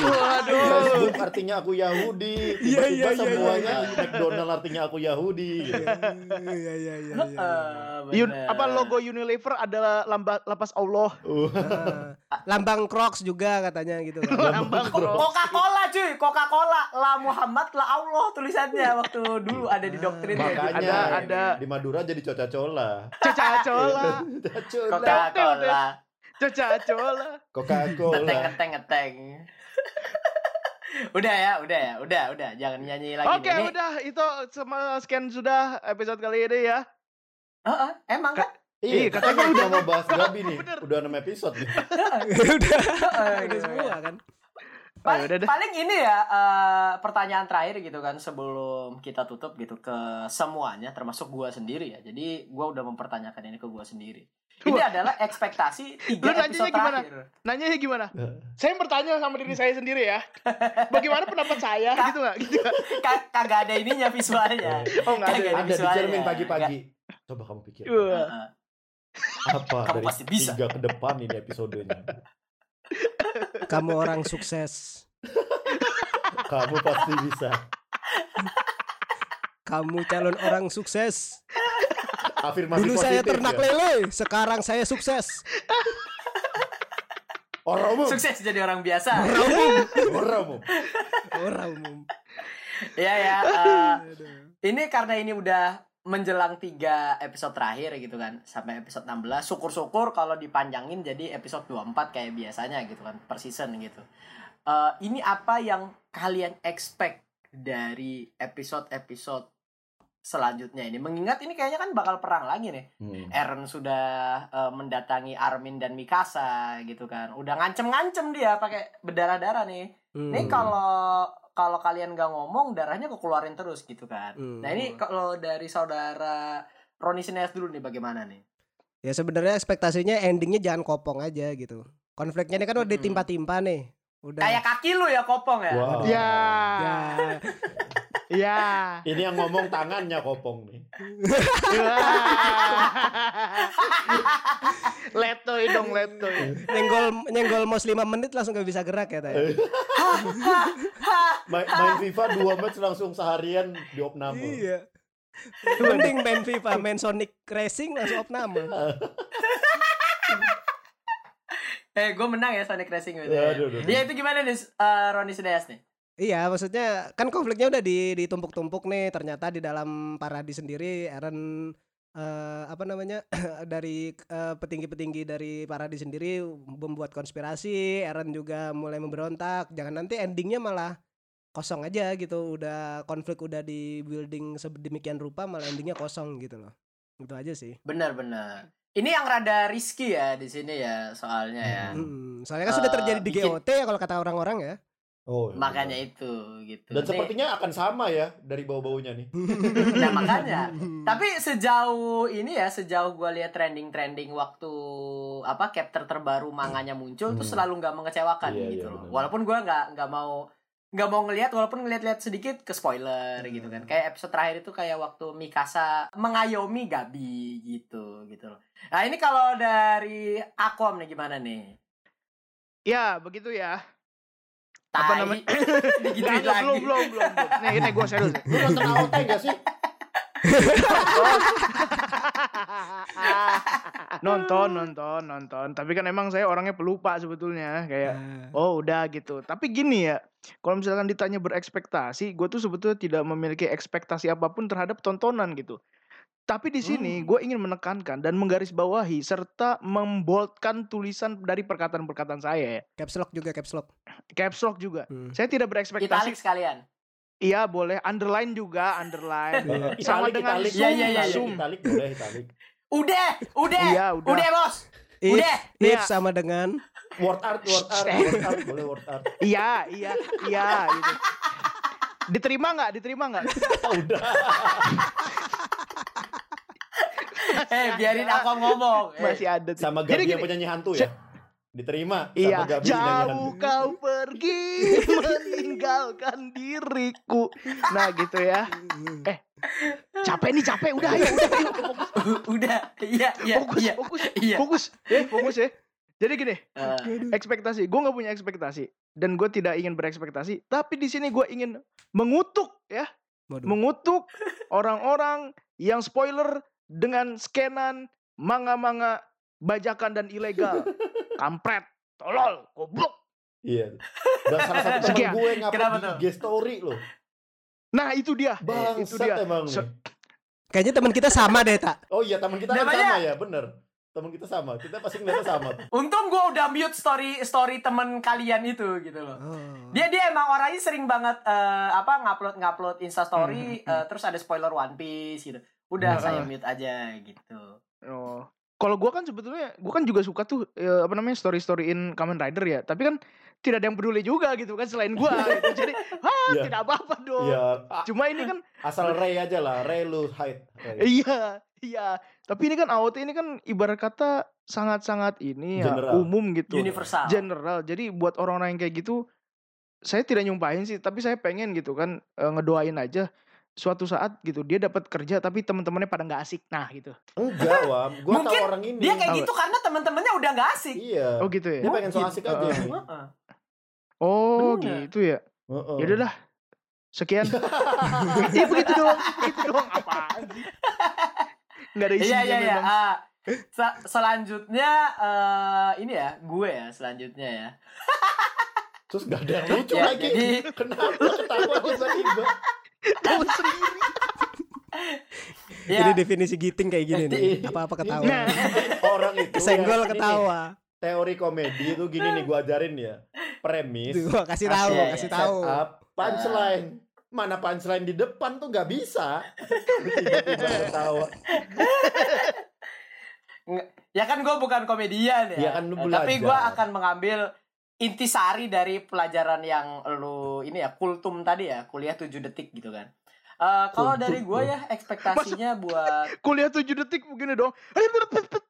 Waduh. Facebook artinya aku Yahudi. Iya, Tiba-tiba iya, iya, semuanya iya. McDonald artinya aku Yahudi gitu. Iya iya iya. iya. Eh, apa logo Unilever adalah lamba, lapas Allah. Uh, Ah, lambang Crocs juga katanya gitu. *laughs* Lambang Crocs. Coca-Cola cuy, Coca-Cola la Muhammad la Allah tulisannya waktu dulu ada di doktrin ya. Makanya Ada, ada. di Madura jadi coca-cola. Caca-cola. Coca-cola. *laughs* Coca-Cola. Caca-cola. Coca-Cola. Ngeteng ngeteng ngeteng. *laughs* udah ya, udah ya, udah, udah, jangan nyanyi lagi. Oke, nih. Ini- udah itu sama sekian sudah episode kali ini ya. Heeh, emang kan? Iya, Iya, katanya udah udah. mau bahas *laughs* Gabi nih. Bener. Udah 6 episode nih. *laughs* udah udah semua kan. Paling, udah deh. paling ini ya eh, pertanyaan terakhir gitu kan sebelum kita tutup gitu ke semuanya termasuk gua sendiri ya. Jadi gua udah mempertanyakan ini ke gua sendiri. Ini Wah. adalah ekspektasi tiga nanyanya episode gimana? terakhir. Nanya gimana? Saya bertanya sama diri saya sendiri ya. Bagaimana pendapat saya gitu nggak? Gitu nggak? Ka- kagak ada ininya visualnya. Oh nggak ada. Ada di cermin pagi-pagi. Coba kamu pikir. Heeh. Apa Kamu dari pasti bisa. tiga ke depan ini episodenya? Kamu orang sukses. Kamu pasti bisa. Kamu calon orang sukses. Afirmasi Dulu positif saya ternak ya. lele, sekarang saya sukses. Orang umum. Sukses jadi orang biasa. Orang umum. Orang umum. Orang umum. Iya ya. eh, Aduh. ini karena ini udah menjelang tiga episode terakhir gitu kan sampai episode 16 syukur-syukur kalau dipanjangin jadi episode 24 kayak biasanya gitu kan per season gitu Eh, ini apa yang kalian expect dari episode-episode selanjutnya ini mengingat ini kayaknya kan bakal perang lagi nih Hmm. Eren sudah eh, mendatangi Armin dan Mikasa gitu kan udah ngancem-ngancem dia pakai berdarah-darah nih Hmm. ini kalau kalau kalian nggak ngomong darahnya keluarin terus gitu kan. Hmm. Nah ini kalau dari saudara Roni Sineas dulu nih bagaimana nih? Ya sebenarnya ekspektasinya endingnya jangan kopong aja gitu. Konfliknya ini kan udah Mm-mm. ditimpa-timpa nih. Udah. Kayak kaki lu ya kopong ya. Wow. Ya. Ya. *laughs* Ya. Ini yang ngomong tangannya kopong nih. letoy dong letoy. nyenggol nyenggol mos 5 menit langsung gak bisa gerak ya tadi. Main, main FIFA dua match langsung seharian di opname. Iya. Mending main FIFA, main Sonic Racing langsung opname. Eh gue menang ya Sonic Racing gitu. Ya, Ya, aduh, aduh. ya itu gimana nih eh, Roni Sineas nih? Iya, maksudnya kan konfliknya udah di ditumpuk-tumpuk nih. Ternyata di dalam Paradis sendiri Eren eh, apa namanya *clears throat* dari eh, petinggi-petinggi dari Paradis sendiri membuat konspirasi. Eren juga mulai memberontak. Jangan nanti endingnya malah kosong aja gitu. Udah konflik udah di building sedemikian rupa malah endingnya kosong gitu loh. Itu aja sih. Benar-benar. Ini yang rada risky ya di sini ya soalnya ya. Hmm, soalnya kan sudah Eh, terjadi di bikin- GOT ya kalau kata orang-orang ya. Oh, iya, Makanya benar. itu gitu. Dan Nih, sepertinya akan sama ya dari bau-baunya nih. *laughs* Nah makanya. *laughs* Tapi sejauh ini ya, sejauh gue lihat trending-trending waktu apa chapter terbaru manganya muncul tuh Hmm. selalu nggak mengecewakan Iya, gitu iya, loh. benar. Walaupun gue nggak nggak mau nggak mau ngelihat walaupun ngeliat-lihat sedikit ke spoiler gitu kan. Kayak episode terakhir itu kayak waktu Mikasa mengayomi Gabi gitu gitu loh. Nah ini kalau dari Akom nih gimana nih? Ya, begitu ya. Tai, Apa namanya? *laughs* digituin lagi. belum, belum, belum. Nih, ini gue serius. Lu nonton AOT gak sih? *laughs* nonton, nonton, nonton. Tapi kan emang saya orangnya pelupa sebetulnya. Kayak, oh udah gitu. Tapi gini ya, kalau misalkan ditanya berekspektasi, gue tuh sebetulnya tidak memiliki ekspektasi apa pun terhadap tontonan gitu. Tapi di sini gue ingin menekankan dan menggarisbawahi serta memboldkan tulisan dari perkataan-perkataan saya ya. Caps lock juga caps lock. Caps lock juga. Hmm. Saya tidak berekspektasi. Italik sekalian. Iya boleh. Underline juga, underline. *laughs* Iya. Sama Italik, dengan italik. Iya, iya, iya, zoom. Italik boleh, italik. Udah, udah, Iya, udah. udah bos. If, Udah. if Iya. sama dengan Word art, word art, word art, boleh word art. Iya, iya, iya gitu. Diterima nggak? Diterima nggak? *laughs* Udah. Eh, biarin aku ngomong. Eh, Masih ada. tuh. Sama Jadi Gabi yang penyanyi hantu ya? Diterima sama Iya, Gabi penyanyi jauh hantu. kau pergi *laughs* meninggalkan diriku. Nah gitu ya. Eh, capek nih capek. Udah ayo, udah ayo. Fokus, *laughs* udah. Iya, iya, fokus, iya. fokus, Iya. fokus, eh, fokus ya. Jadi gini, Eh, ekspektasi. Gue nggak punya ekspektasi dan gue tidak ingin berekspektasi. Tapi di sini gue ingin mengutuk ya, Waduh. mengutuk orang-orang yang spoiler dengan scanan manga-manga bajakan dan ilegal. *laughs* Kampret, tolol, goblok. Iya. Dan salah satu teman Sekian. gue Kenapa di? IG story loh. Nah, itu dia. itu Bangsat dia. emang nih. Kayaknya teman kita sama deh tak. Oh iya, teman kita kan sama ya, bener. Teman kita sama. Kita pasti ngeliatnya sama. untung gue udah mute story story temen kalian itu gitu loh. Oh. Dia dia emang orangnya sering banget eh, apa ngupload ngupload Insta story Hmm, eh, terus ada spoiler One Piece gitu. Udah Hmm. saya mute aja gitu. Oh. Kalau gua kan sebetulnya gua kan juga suka tuh eh, apa namanya story storyin Kamen Rider ya. Tapi kan tidak ada yang peduli juga gitu kan selain gua *laughs* gitu. Jadi, ah Iya. tidak apa-apa dong. Iya, a- Cuma ini kan asal Ray aja lah. Ray lu hide. Iya, iya. Tapi ini kan AOT ini kan ibarat kata sangat-sangat ini ya General. umum gitu. Universal. General. Jadi buat orang-orang yang kayak gitu saya tidak nyumpahin sih, tapi saya pengen gitu kan eh, ngedoain aja suatu saat gitu dia dapat kerja tapi teman-temannya pada nggak asik. Nah, gitu. Enggak. *laughs* Gua tahu Mungkin orang ini. Dia kayak Apa? gitu karena teman-temannya udah gak asik. Iya. Oh gitu ya. Dia pengen so asik aja. Heeh. nih. Heeh. Oh, Bener. gitu ya. Heeh. Ya udah dah. Sekian. *laughs* Iya begitu doang. Itu doang apaan sih? Enggak ada isinya Iya iya iya. memang. Ah, se- selanjutnya eh, ini ya, gue ya selanjutnya ya. Terus gak ada yang *laughs* lucu Ya, lagi. jadi- Kenapa ketawa tiba-tiba? Tahu sendiri. *laughs* Ya. Jadi definisi giting kayak gini nih. Apa-apa ketawa. Nah. orang itu *laughs* Kesenggol ya, ketawa. teori komedi itu gini nih gua ajarin ya premis Tuh, gua kasih tahu, Iya, kasih iya. tahu. setup punchline mana punchline di depan tuh nggak bisa tiba-tiba ketawa Ya kan gue bukan komedian ya. Iya kan, lu Eh, Tapi belajar. gue akan mengambil intisari dari pelajaran yang lu ini ya kultum tadi ya kuliah 7 detik gitu kan. Eh, kalau dari gue tuh. ya ekspektasinya buat *laughs* Kuliah 7 detik begini dong.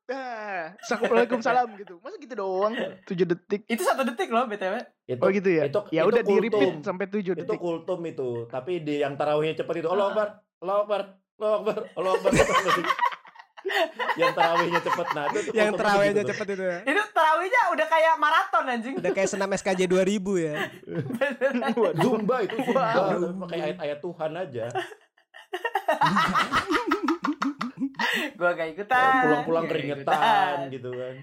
Ah, Assalamualaikum salam gitu. Masa gitu doang 7 detik. itu satu detik loh btw. itu Oh gitu ya. itu, ya itu udah di repeat sampai 7 itu detik. kultum itu tapi di yang tarawihnya cepet itu Allah Ah. Akbar Allah Akbar Allah Akbar *laughs* Allah Akbar yang tarawihnya cepet nah itu, Yang terawihnya gitu tuh. cepet itu ya. Itu tarawihnya udah kayak maraton anjing. Udah kayak senam SKJ 2000 ya. *laughs* Zumba itu Zumba pakai ayat-ayat Tuhan aja gue gak ikutan. pulang-pulang keringetan ikutan. gitu kan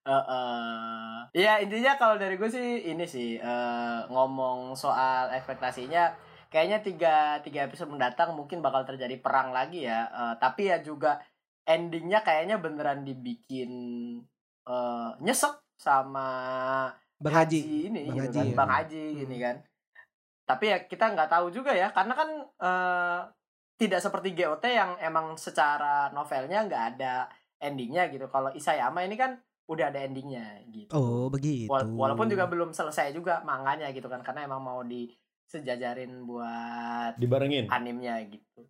Heeh. Iya intinya kalau dari gue sih ini sih eh, ngomong soal ekspektasinya kayaknya tiga tiga episode mendatang mungkin bakal terjadi perang lagi ya. Eh, tapi ya juga endingnya kayaknya beneran dibikin eh, nyesek sama Bang Haji. ini Bang gitu Haji kan, ya. Bang Haji gini kan. Tapi ya kita nggak tahu juga ya karena kan eh, tidak seperti GOT yang emang secara novelnya nggak ada endingnya gitu. Kalau Isayama ini kan udah ada endingnya gitu. Oh, begitu. Wala- walaupun juga belum selesai juga manganya gitu kan karena emang mau disejajarin buat dibarengin animnya gitu.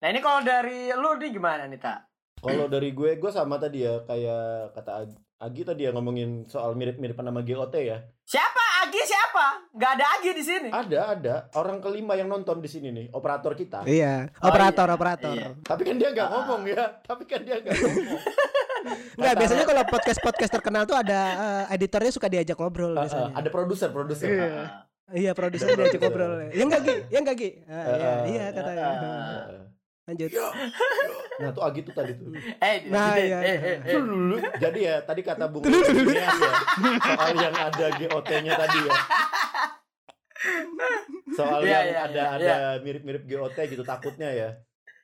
Nah ini kalau dari lu nih gimana nih tak? kalau dari gue gue sama tadi ya kayak kata Ag- Agi tadi ya ngomongin soal mirip-mirip nama GOT ya Siapa Agi siapa? Gak ada Agi di sini. ada ada orang kelima yang nonton di sini nih operator kita Iya, Oh, operator, iya. operator. Iya. tapi kan dia nggak Ah. ngomong ya tapi kan dia nggak ngomong *laughs* Enggak, biasanya kalau podcast-podcast terkenal tuh ada eh, editornya suka diajak ngobrol ah, biasanya. ada produser produser Iya. Ah. Iya, produser diajak ngobrol. Ya enggak, Gi? Ya enggak, Gi? Ah, iya, Ah, iya katanya. ah. Ah. Lanjut. nah tuh Agi tuh tadi tuh Eh, Nah, iya, eh, iya. eh, eh. jadi ya tadi kata Bung ya soal yang ada GOT-nya tadi ya soal Iya, yang iya, ada iya, ada mirip-mirip GOT gitu takutnya ya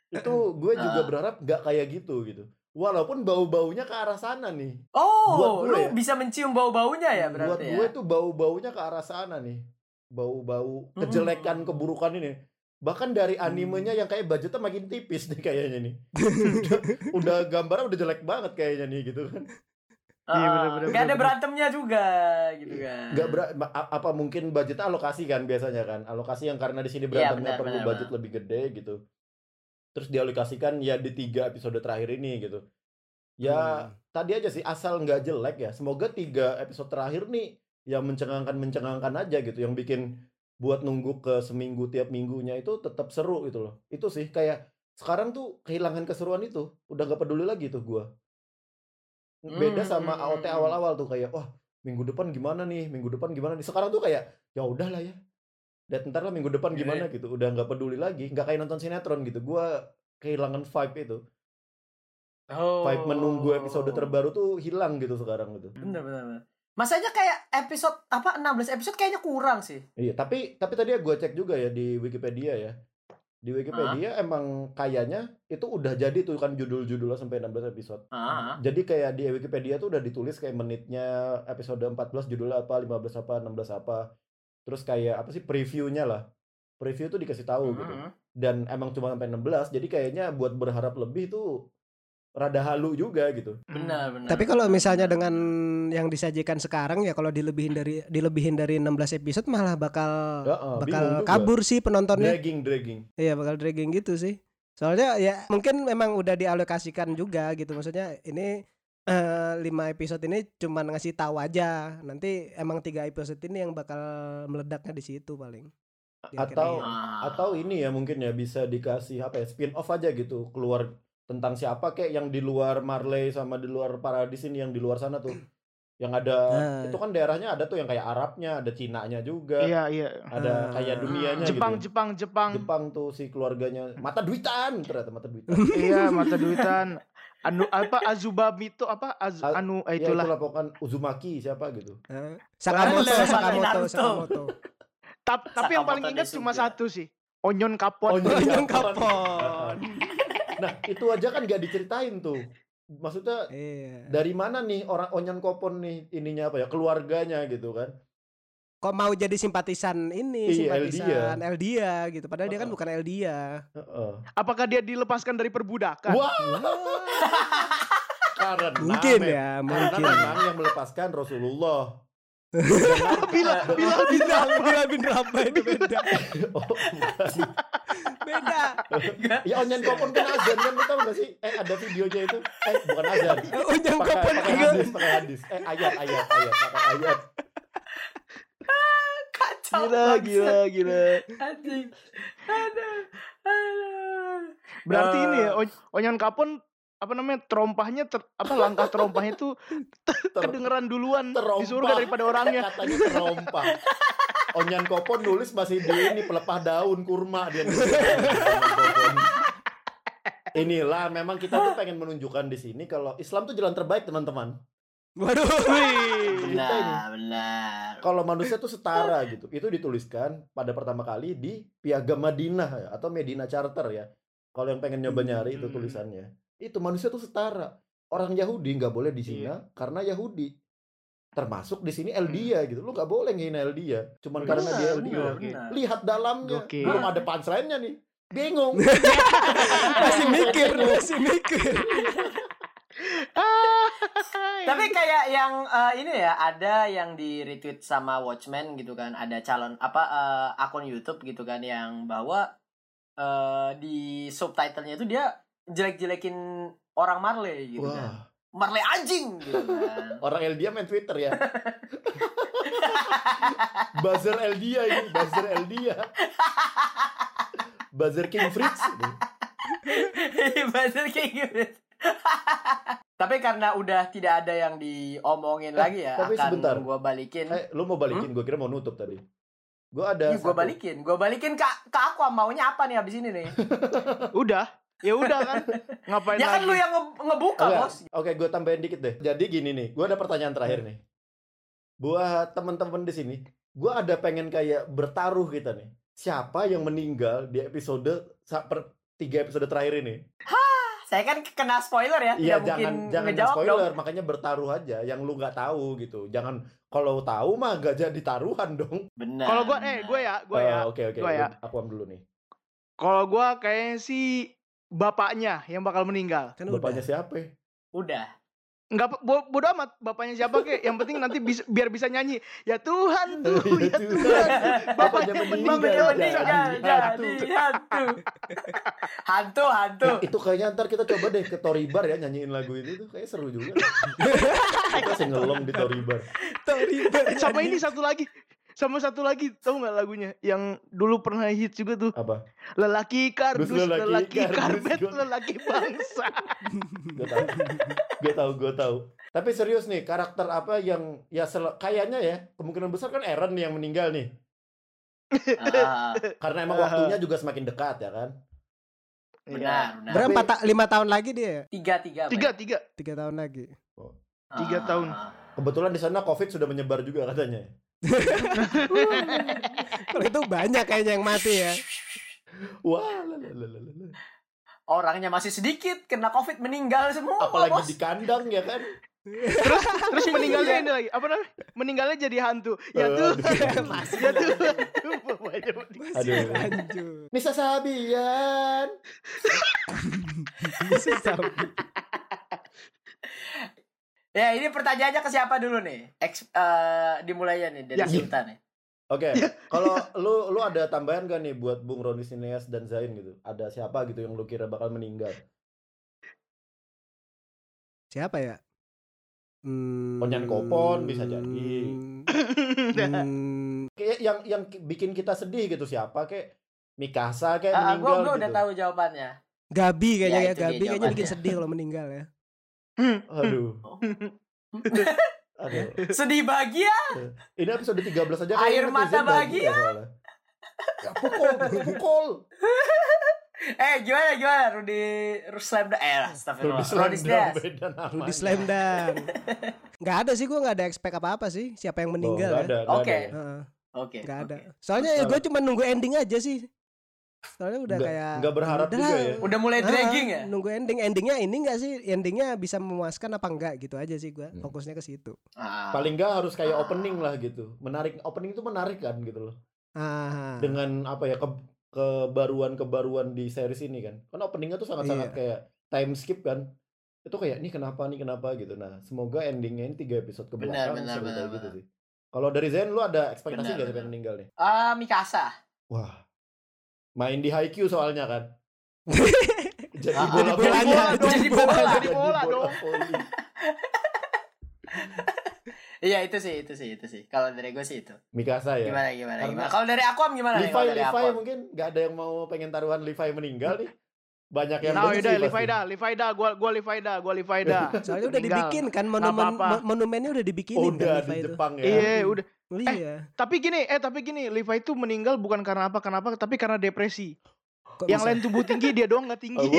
itu gue juga Ah. berharap nggak kayak gitu gitu walaupun bau-baunya ke arah sana nih Oh, Buat gue lu ya. bisa mencium bau-baunya ya berarti buat ya? gue tuh bau-baunya ke arah sana nih bau-bau Hmm. kejelekan keburukan ini bahkan dari animenya yang kayak budgetnya makin tipis nih kayaknya nih. *laughs* Udah, udah gambarnya udah jelek banget kayaknya nih gitu kan. Iya, Ah, bener-bener, nggak ada berantemnya juga gitu kan. nggak ber apa mungkin budgetnya alokasi kan biasanya kan. Alokasi yang karena di sini Iya, berantemnya benar, perlu benar, budget lebih gede gitu. Terus dialokasikan ya di tiga episode terakhir ini gitu. Ya Hmm. tadi aja sih asal nggak jelek ya semoga tiga episode terakhir nih yang mencengangkan mencengangkan aja gitu yang bikin buat nunggu ke seminggu tiap minggunya itu tetap seru gitu loh itu sih kayak sekarang tuh kehilangan keseruan itu udah nggak peduli lagi tuh gua beda Hmm, sama hmm, AOT hmm. awal-awal tuh kayak wah minggu depan gimana nih minggu depan gimana nih sekarang tuh kayak ya udahlah ya dan ntar lah minggu depan Iya, gimana gitu udah nggak peduli lagi nggak kayak nonton sinetron gitu gua kehilangan vibe itu Oh. vibe menunggu episode terbaru tuh hilang gitu sekarang gitu Bener bener. bener. Masanya kayak episode apa 16 episode kayaknya kurang sih. iya tapi tapi tadi ya gue cek juga ya di Wikipedia ya di Wikipedia emang kayaknya itu udah jadi tuh kan judul-judulnya sampai 16 episode Ah. jadi kayak di Wikipedia tuh udah ditulis kayak menitnya episode 14 judulnya apa 15 apa 16 apa terus kayak apa sih previewnya lah preview tuh dikasih tahu gitu Mhm. dan emang cuma sampai 16 jadi kayaknya buat berharap lebih tuh rada halu juga gitu Benar benar. Tapi kalau misalnya dengan yang disajikan sekarang ya kalau dilebihin dari dilebihin dari 16 episode malah bakal Heeh, bakal bingung juga. kabur sih penontonnya. dragging dragging Iya, bakal dragging gitu sih. Soalnya ya mungkin memang udah dialokasikan juga gitu. Maksudnya ini eh, lima episode ini cuma ngasih tahu aja. Nanti emang tiga episode ini yang bakal meledaknya di situ paling. Di atau akhirnya. Ah. atau ini ya mungkin ya bisa dikasih apa ya spin off aja gitu keluar tentang siapa kayak yang di luar Marley sama di luar Paradis ini yang di luar sana tuh yang ada Nah. itu kan daerahnya ada tuh yang kayak Arabnya ada Cinanya juga Iya, iya. ada Ah. kayak dunianya Jepang, gitu Jepang, Jepang. Jepang tuh si keluarganya mata duitan ternyata mata duitan *laughs* iya, mata duitan. Anu apa Azubamito apa Az, A- anu eh, ya itulah. itulah pokoknya Uzumaki siapa gitu Eh, Sakamoto, Sakamoto. Sakamoto. Tap- tapi yang paling Sakamoto ingat cuma satu sih. Onyon kapot. Onyon Onyon kapon. kapon. Nah, itu aja kan gak diceritain tuh. Maksudnya Iya. dari mana nih orang Onyan Kopon nih ininya apa ya keluarganya gitu kan? Kok mau jadi simpatisan ini, Iya, simpatisan Eldia gitu. Padahal dia kan bukan Eldia. Heeh. Apakah dia dilepaskan dari perbudakan? Wah, karena Mungkin ya, Karena mungkin. memang yang melepaskan Rasulullah. Bila, bila, bila. Bila bin Rabah itu beda. Oh. Beda. ya Onyan Kopon kan azan kan tahu gak sih? Eh ada videonya itu. Eh bukan azan. *laughs* Pakai kopon pakai hadis, pakai hadis. Eh ayat ayat ayat pakai ayat. *laughs* Kacau Gila, gila, gila. Anjing. Aduh. Berarti Eh, ini ya, On- Onyan Kapon apa namanya terompahnya ter- apa langkah terompahnya itu *laughs* Ter- *laughs* kedengeran duluan di terompah. surga daripada orangnya. Katanya terompah. *laughs* Onyan Kopon nulis masih di ini pelepah daun kurma dia nulis. Inilah memang kita tuh pengen menunjukkan di sini kalau Islam tuh jalan terbaik teman-teman. Waduh. Benar, benar. Kalau manusia tuh setara gitu. Itu dituliskan pada pertama kali di Piagam Madinah ya, atau Medina Charter ya. Kalau yang pengen nyoba nyari itu Hmm. tulisannya. Itu manusia tuh setara. Orang Yahudi nggak boleh Iya. dizina karena Yahudi. Termasuk di sini Eldia gitu. Lu nggak boleh ngehina Eldia. Cuman Benar, karena dia Eldia. Lihat dalamnya. Gokil. Belum ada punchline-nya nih. Bingung. *laughs* Masih mikir, masih mikir. Tapi kayak yang eh, ini ya ada yang di retweet sama Watchmen gitu kan, ada calon apa eh, akun YouTube gitu kan yang bahwa eh, di subtitlenya itu dia jelek-jelekin orang Marley gitu kan. Wah. Marley anjing gitu kan. *laughs* Orang Eldia main Twitter ya. *laughs* Buzzer Eldia ini. Buzzer Eldia. Buzzer King Fritz. ini. Bahasa kayak gitu. Tapi karena udah tidak ada yang diomongin Eh, lagi ya, tapi akan sebentar. gua balikin. Eh, lu mau balikin? Gue kira mau nutup tadi. Gue ada. Ih, gua satu- balikin, gua balikin ke ke aku maunya apa nih abis ini nih? Udah, ya udah kan. Ngapain ya kan lagi? lu yang nge- ngebuka, Enggak. Bos. Oke, gue tambahin dikit deh. Jadi gini nih, gue ada pertanyaan terakhir nih. Buat temen-temen di sini, gue ada pengen kayak bertaruh kita nih. Siapa yang meninggal di episode per tiga episode terakhir ini? Saya kan kena spoiler ya, Iya, jangan mungkin jangan ngejawab spoiler, dong. makanya bertaruh aja. Yang lu nggak tahu gitu. Jangan kalau tahu mah gak jadi taruhan dong. Benar. Kalau gua eh gue ya, gue Eh, ya. Oke oke. Gua ya. Aku am dulu nih. Kalau gua kayaknya sih bapaknya yang bakal meninggal. Kan Bapaknya udah. siapa? ya? udah. Enggak bo bodo amat bapaknya siapa kek. Yang penting nanti bisa, biar bisa nyanyi. Ya Tuhan *laughs* tuh, Ya Tuhan. Bapaknya meninggal, meninggal. Meninggal jadi hantu. hantu. hantu, hantu. Nah, itu kayaknya ntar kita coba deh ke Toribar ya nyanyiin lagu itu tuh kayak seru juga. *laughs* kita sengelong di Toribar. Sama ini satu lagi. Sama satu lagi, tahu nggak lagunya? Yang dulu pernah hit juga tuh. Apa? Lelaki kardus, Dus lelaki lelaki, kardus, karbet, gua- lelaki bangsa. *laughs* Gue tahu. Gue tahu, gue tahu. Tapi serius nih, karakter apa yang ya sel- kayaknya ya kemungkinan besar kan Eren nih yang meninggal nih. Ah, Karena emang waktunya juga semakin dekat ya kan. benar, benar. Berapa ta- lima tahun lagi dia? ya? Tiga, tiga. Tiga, ya? tiga. Tiga tahun lagi. tiga Ah, tahun. ah. Kebetulan di sana Covid sudah menyebar juga katanya. *laughs* Kalau itu banyak kayaknya yang mati ya. Wah, lalalala. Orangnya masih sedikit, kena covid meninggal semua. apalagi bos. di kandang ya kan. Terus meninggalnya ini lagi. Apa namanya? Meninggalnya jadi hantu. Ya Aduh. Tuhan. Ya Tuhan. Bapaknya meninggal. Masih Aduh. lanjut. Nisa Sabian. *laughs* Bisa sampai. *laughs* Ya ini pertanyaannya ke siapa dulu nih? Eks, eh, dimulainya nih dari Ya. Sultan nih. Oke, kalau lu lu ada tambahan gak nih buat Bung Roni Sineas dan Zain gitu? Ada siapa gitu yang lu kira bakal meninggal? Siapa ya? Hmm, Onyan Kopon bisa jadi. hmm, *laughs* Kayak yang yang ki- bikin kita sedih gitu siapa? Kayak Mikasa kayak Ah, meninggal gua, gua gitu. udah tahu jawabannya. Gabi kayaknya Ya, ya, Gabi kayaknya bikin sedih kalau meninggal ya. Aduh. *laughs* Aduh. Sedih bahagia. Ini episode 13 aja Air mata bahagia. soalnya. Ya, pukul, pukul. *laughs* Eh gimana gimana Rudy Ruslam eh astagfirullah. Rudy Slamdam, Sdes. beda namanya. Rudy Slamdan. Nggak ada sih gue nggak ada expect apa-apa sih siapa yang Oh, meninggal ya. ada, nggak Oke. ada ya. Oke. nggak ada. Soalnya ya gue cuma nunggu ending aja sih. Soalnya udah Nggak- kayak nggak berharap udah juga ya. Udah mulai ah, dragging ya? Nunggu ending. Endingnya ini enggak sih? Endingnya bisa memuaskan apa enggak gitu aja sih gua. Hmm. Fokusnya ke situ. Ah. Paling nggak harus kayak Ah. opening lah gitu. Menarik opening itu menarik kan gitu loh. Ah. Dengan apa ya ke kebaruan-kebaruan di series ini kan. Kan openingnya tuh sangat-sangat Iya. kayak time skip kan. Itu kayak nih kenapa nih kenapa gitu. Nah, semoga endingnya ini tiga episode ke belakang benar, benar, gitu benar. sih. Kalau dari Zen lu ada ekspektasi Benar, siapa benar. yang meninggal nih? Ah, Mikasa. Wah. Main di Haikyuu soalnya kan. *laughs* Jadi Ah, bola jadi bola dong. Jadi bola. Jadi bola dong. Iya itu sih, itu sih, itu sih. Kalau dari gue sih itu. Mikasa ya. Gimana, gimana, Karena gimana. Kalau dari aku gimana? Levi, dari Levi Aquam? mungkin nggak ada yang mau pengen taruhan Levi meninggal nih. Banyak yang Nah, udah. Levi dah, Levi dah, gua gua Levi dah, gua Levi dah. *laughs* Soalnya udah dibikin kan monumen monumennya udah dibikinin Udah kan di Levi itu. Jepang ya. Iya, udah. Iya. Tapi gini, eh tapi gini, Levi itu meninggal bukan karena apa kenapa, tapi karena depresi. Kok yang bisa? lain tubuh tinggi, dia doang nggak Oh, tinggi. *laughs*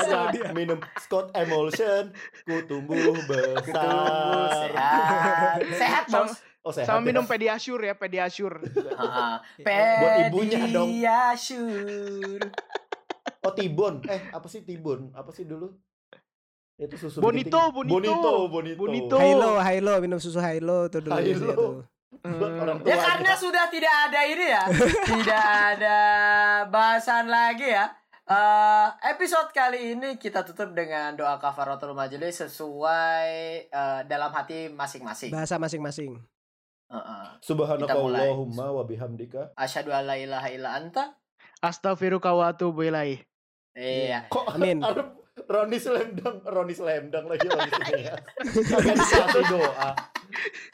Makanya minum Scott Emulsion, ku tumbuh Tumbuh besar. sehat. Sehat, Bos. Oh sehat. Sama ya? minum Pediasure ya, Pediasure. Heeh. Buat ibunya dong. Pediasure. Oh Tibon. Eh apa sih Tibon? Apa sih dulu? Itu susu Bonito. Bonito. Bonito, Bonito. Bonito. Hilo, Hilo minum susu Hilo tuh dulu Hilo. Buat Hmm. Ya karena sudah tidak ada ini ya, *laughs* tidak ada bahasan lagi ya. Eh, episode kali ini kita tutup dengan doa kafaratul majelis sesuai eh, dalam hati masing-masing. Bahasa masing-masing. Heeh. Subhanaka Kita mulai. Allahumma wa bihamdika. Asyhadu an la ilaha illa anta. Astaghfirullah wa atubu ilaih. Iya. Kok Amin. Roni Slamdang, Roni Slamdang lagi Roni Slamdang. Kagak dikasih doa.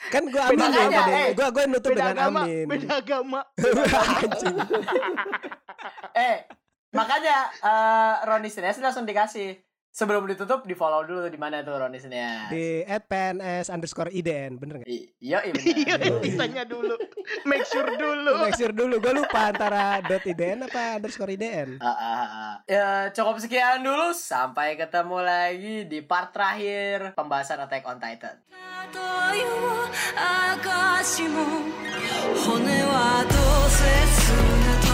Kan gua Beda amin ya agama, tadi. eh. Gua gua nutup Beda dengan agama, amin. beda agama. *laughs* *laughs* Eh, makanya eh Roni Sines langsung dikasih sebelum ditutup di follow dulu di mana tuh Ronis ya? Di pns underscore iden bener nggak? Iya iya, iya ditanya dulu. Make sure dulu. *laughs* Make sure dulu. Gue lupa antara dot iden apa underscore iden. uh, ah, ah, ah, ya cukup sekian dulu. Sampai ketemu lagi di part terakhir pembahasan Attack on Titan. 骨はどうせ砂と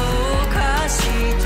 化して